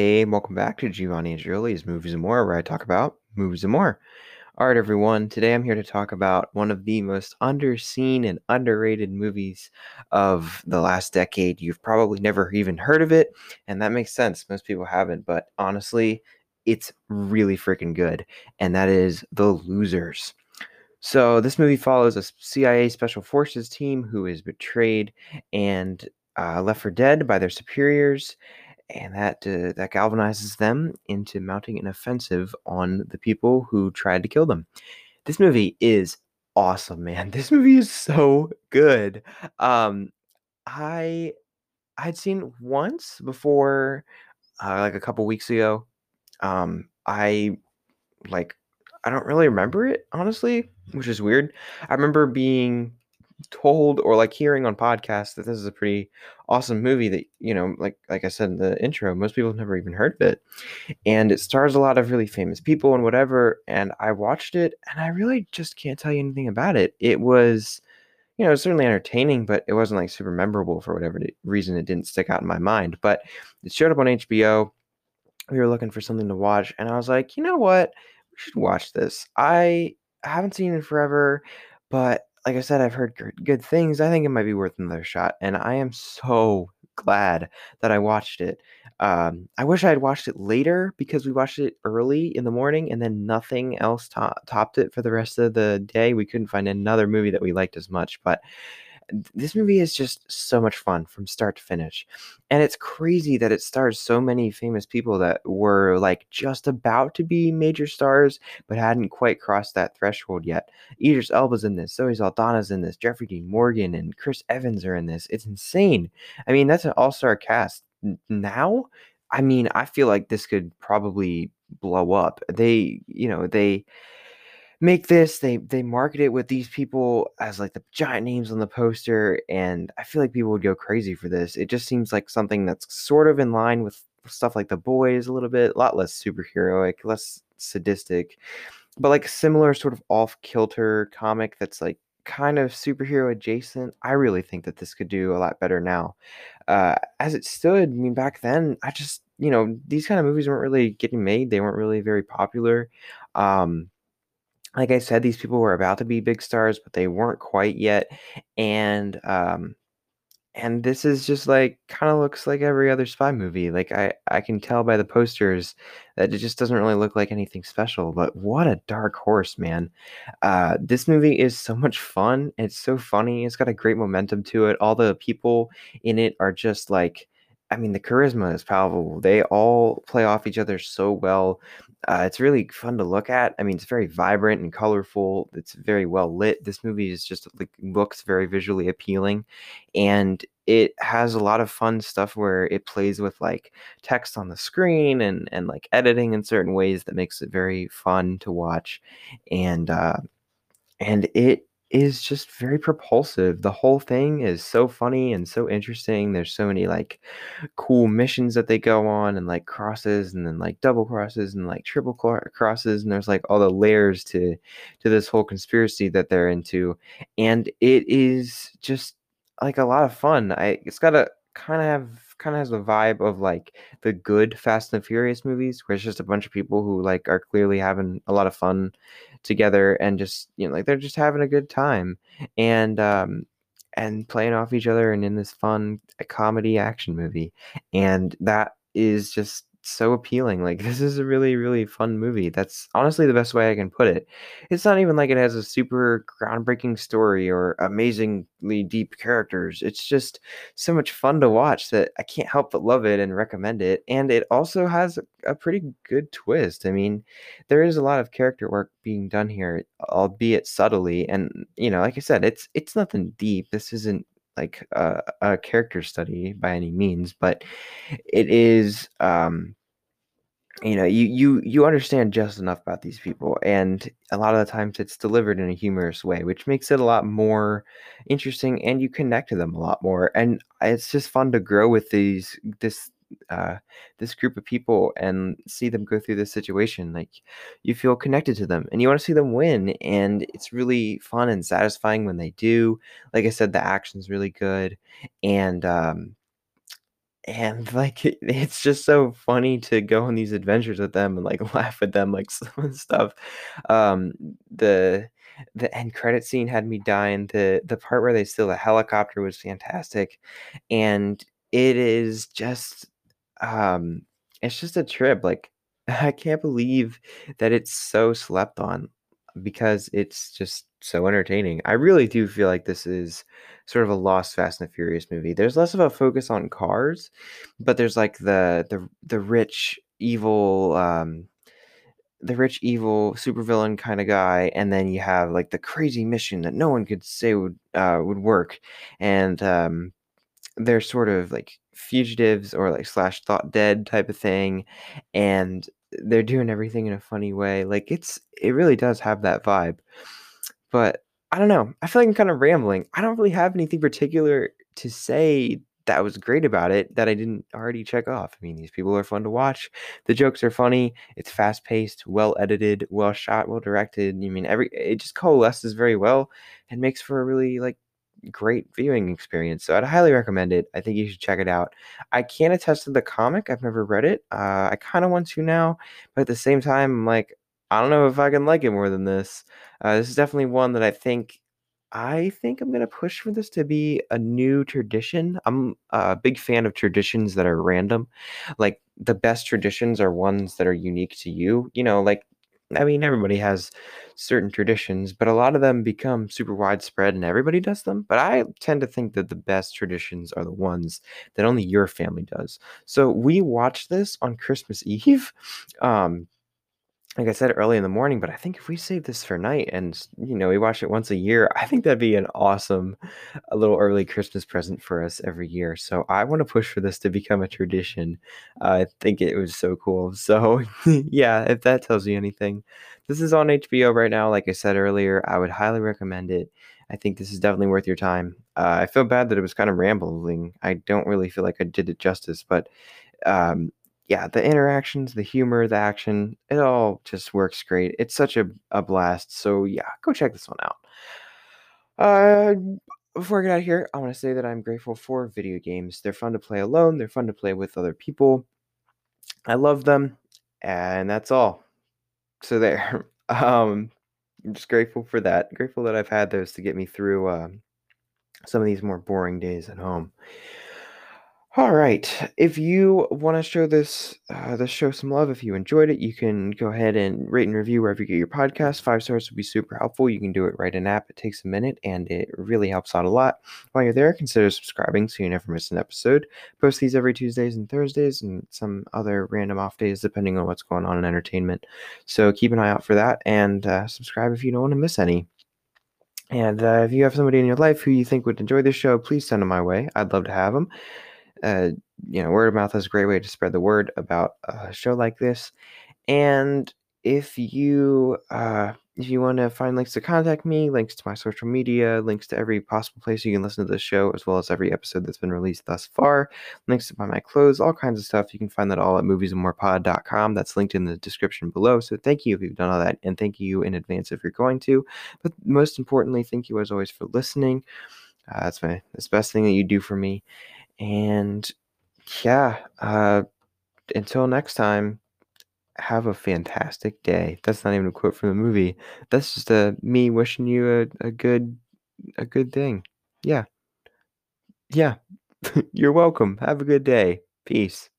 Hey, welcome back to Giovanni Julie's Movies and More, where I talk about movies and more. All right, everyone. Today I'm here to talk about one of the most underseen and underrated movies of the last decade. You've probably never even heard of it, and that makes sense. Most people haven't, but honestly, it's really freaking good, and that is The Losers. So, this movie follows a CIA Special Forces team who is betrayed and uh, left for dead by their superiors and that uh, that galvanizes them into mounting an offensive on the people who tried to kill them. This movie is awesome, man. This movie is so good. Um, I I'd seen once before, uh, like a couple weeks ago. Um, I like I don't really remember it honestly, which is weird. I remember being told or like hearing on podcasts that this is a pretty awesome movie that you know like like i said in the intro most people have never even heard of it. And it stars a lot of really famous people and whatever and i watched it and i really just can't tell you anything about it. It was you know certainly entertaining but it wasn't like super memorable for whatever reason it didn't stick out in my mind. But it showed up on hbo we were looking for something to watch and i was like you know what? We should watch this. I haven't seen it forever but like I said, I've heard good things. I think it might be worth another shot, and I am so glad that I watched it. Um, I wish I had watched it later because we watched it early in the morning, and then nothing else to- topped it for the rest of the day. We couldn't find another movie that we liked as much, but this movie is just so much fun from start to finish. And it's crazy that it stars so many famous people that were like just about to be major stars, but hadn't quite crossed that threshold yet. Idris Elba's in this, Zoe Saldana's in this, Jeffrey Dean Morgan and Chris Evans are in this. It's insane. I mean, that's an all-star cast. Now, I mean, I feel like this could probably blow up. They, you know, they make this they they market it with these people as like the giant names on the poster and i feel like people would go crazy for this. It just seems like something that's sort of in line with stuff like the boys a little bit a lot less superheroic less sadistic but like similar sort of off kilter comic that's like kind of superhero adjacent. I really think that this could do a lot better now. Uh as it stood i mean back then i just you know these kind of movies weren't really getting made. They weren't really very popular. Um like I said, these people were about to be big stars, but they weren't quite yet. And um and this is just like kind of looks like every other spy movie. Like I I can tell by the posters that it just doesn't really look like anything special, but what a dark horse, man. Uh this movie is so much fun. It's so funny. It's got a great momentum to it. All the people in it are just like I mean, the charisma is palpable. They all play off each other so well. Uh, it's really fun to look at. I mean, it's very vibrant and colorful. It's very well lit. This movie is just like looks very visually appealing, and it has a lot of fun stuff where it plays with like text on the screen and and like editing in certain ways that makes it very fun to watch, and uh, and it is just very propulsive. The whole thing is so funny and so interesting. There's so many like cool missions that they go on and like crosses and then like double crosses and like triple crosses and there's like all the layers to to this whole conspiracy that they're into and it is just like a lot of fun. I it's got to kind of have kind of has the vibe of like the good Fast and Furious movies, where it's just a bunch of people who like are clearly having a lot of fun together and just you know like they're just having a good time and um and playing off each other and in this fun comedy action movie. And that is just so appealing. Like this is a really really fun movie. That's honestly the best way I can put it. It's not even like it has a super groundbreaking story or amazingly deep characters. It's just so much fun to watch that I can't help but love it and recommend it. And it also has a pretty good twist. I mean, there is a lot of character work being done here, albeit subtly. And you know, like I said, it's it's nothing deep. This isn't like a, a character study by any means, but it is um you know you you you understand just enough about these people and a lot of the times it's delivered in a humorous way which makes it a lot more interesting and you connect to them a lot more and it's just fun to grow with these this uh this group of people and see them go through this situation like you feel connected to them and you want to see them win and it's really fun and satisfying when they do. Like i said the action's really good and um and like it, it's just so funny to go on these adventures with them and like laugh at them like some stuff. Um the the end credit scene had me dying. The the part where they steal the helicopter was fantastic and it is just um it's just a trip like i can't believe that it's so slept on because it's just so entertaining. I really do feel like this is sort of a lost Fast and the Furious movie. There's less of a focus on cars, but there's like the the the rich evil um the rich evil supervillain kind of guy and then you have like the crazy mission that no one could say would uh would work and um they're sort of like fugitives or like slash thought dead type of thing and they're doing everything in a funny way like it's it really does have that vibe but i don't know i feel like i'm kind of rambling i don't really have anything particular to say that was great about it that i didn't already check off i mean these people are fun to watch the jokes are funny it's fast paced well edited well shot well directed i mean every it just coalesces very well and makes for a really like great viewing experience. So I'd highly recommend it. I think you should check it out. I can't attest to the comic. I've never read it. Uh, I kind of want to now, but at the same time, I'm like, I don't know if I can like it more than this. Uh, this is definitely one that I think I think I'm gonna push for this to be a new tradition. I'm a big fan of traditions that are random. Like the best traditions are ones that are unique to you. You know, like I mean, everybody has certain traditions, but a lot of them become super widespread and everybody does them. But I tend to think that the best traditions are the ones that only your family does. So we watched this on Christmas Eve. Um, like I said early in the morning, but I think if we save this for night and you know we watch it once a year, I think that'd be an awesome, a little early Christmas present for us every year. So I want to push for this to become a tradition. Uh, I think it was so cool. So yeah, if that tells you anything, this is on HBO right now. Like I said earlier, I would highly recommend it. I think this is definitely worth your time. Uh, I feel bad that it was kind of rambling. I don't really feel like I did it justice, but um, yeah, the interactions, the humor, the action, it all just works great. It's such a, a blast. So yeah, go check this one out. Uh, before I get out of here, I want to say that I'm grateful for video games. They're fun to play alone, they're fun to play with other people. I love them, and that's all. So there. Um, I'm just grateful for that. Grateful that I've had those to get me through uh, some of these more boring days at home. All right. If you want to show this uh, this show some love, if you enjoyed it, you can go ahead and rate and review wherever you get your podcast. Five stars would be super helpful. You can do it right in app. It takes a minute and it really helps out a lot. While you're there, consider subscribing so you never miss an episode. Post these every Tuesdays and Thursdays and some other random off days depending on what's going on in entertainment. So keep an eye out for that and uh, subscribe if you don't want to miss any. And uh, if you have somebody in your life who you think would enjoy this show, please send them my way. I'd love to have them uh, you know, word of mouth is a great way to spread the word about a show like this. And if you uh, if you want to find links to contact me, links to my social media, links to every possible place you can listen to the show, as well as every episode that's been released thus far, links to buy my clothes, all kinds of stuff, you can find that all at moviesandmorepod.com. That's linked in the description below. So thank you if you've done all that, and thank you in advance if you're going to. But most importantly, thank you as always for listening. Uh, that's my that's the best thing that you do for me. And yeah, uh, until next time, have a fantastic day. That's not even a quote from the movie. That's just a uh, me wishing you a, a good a good thing. Yeah. Yeah. You're welcome. Have a good day. Peace.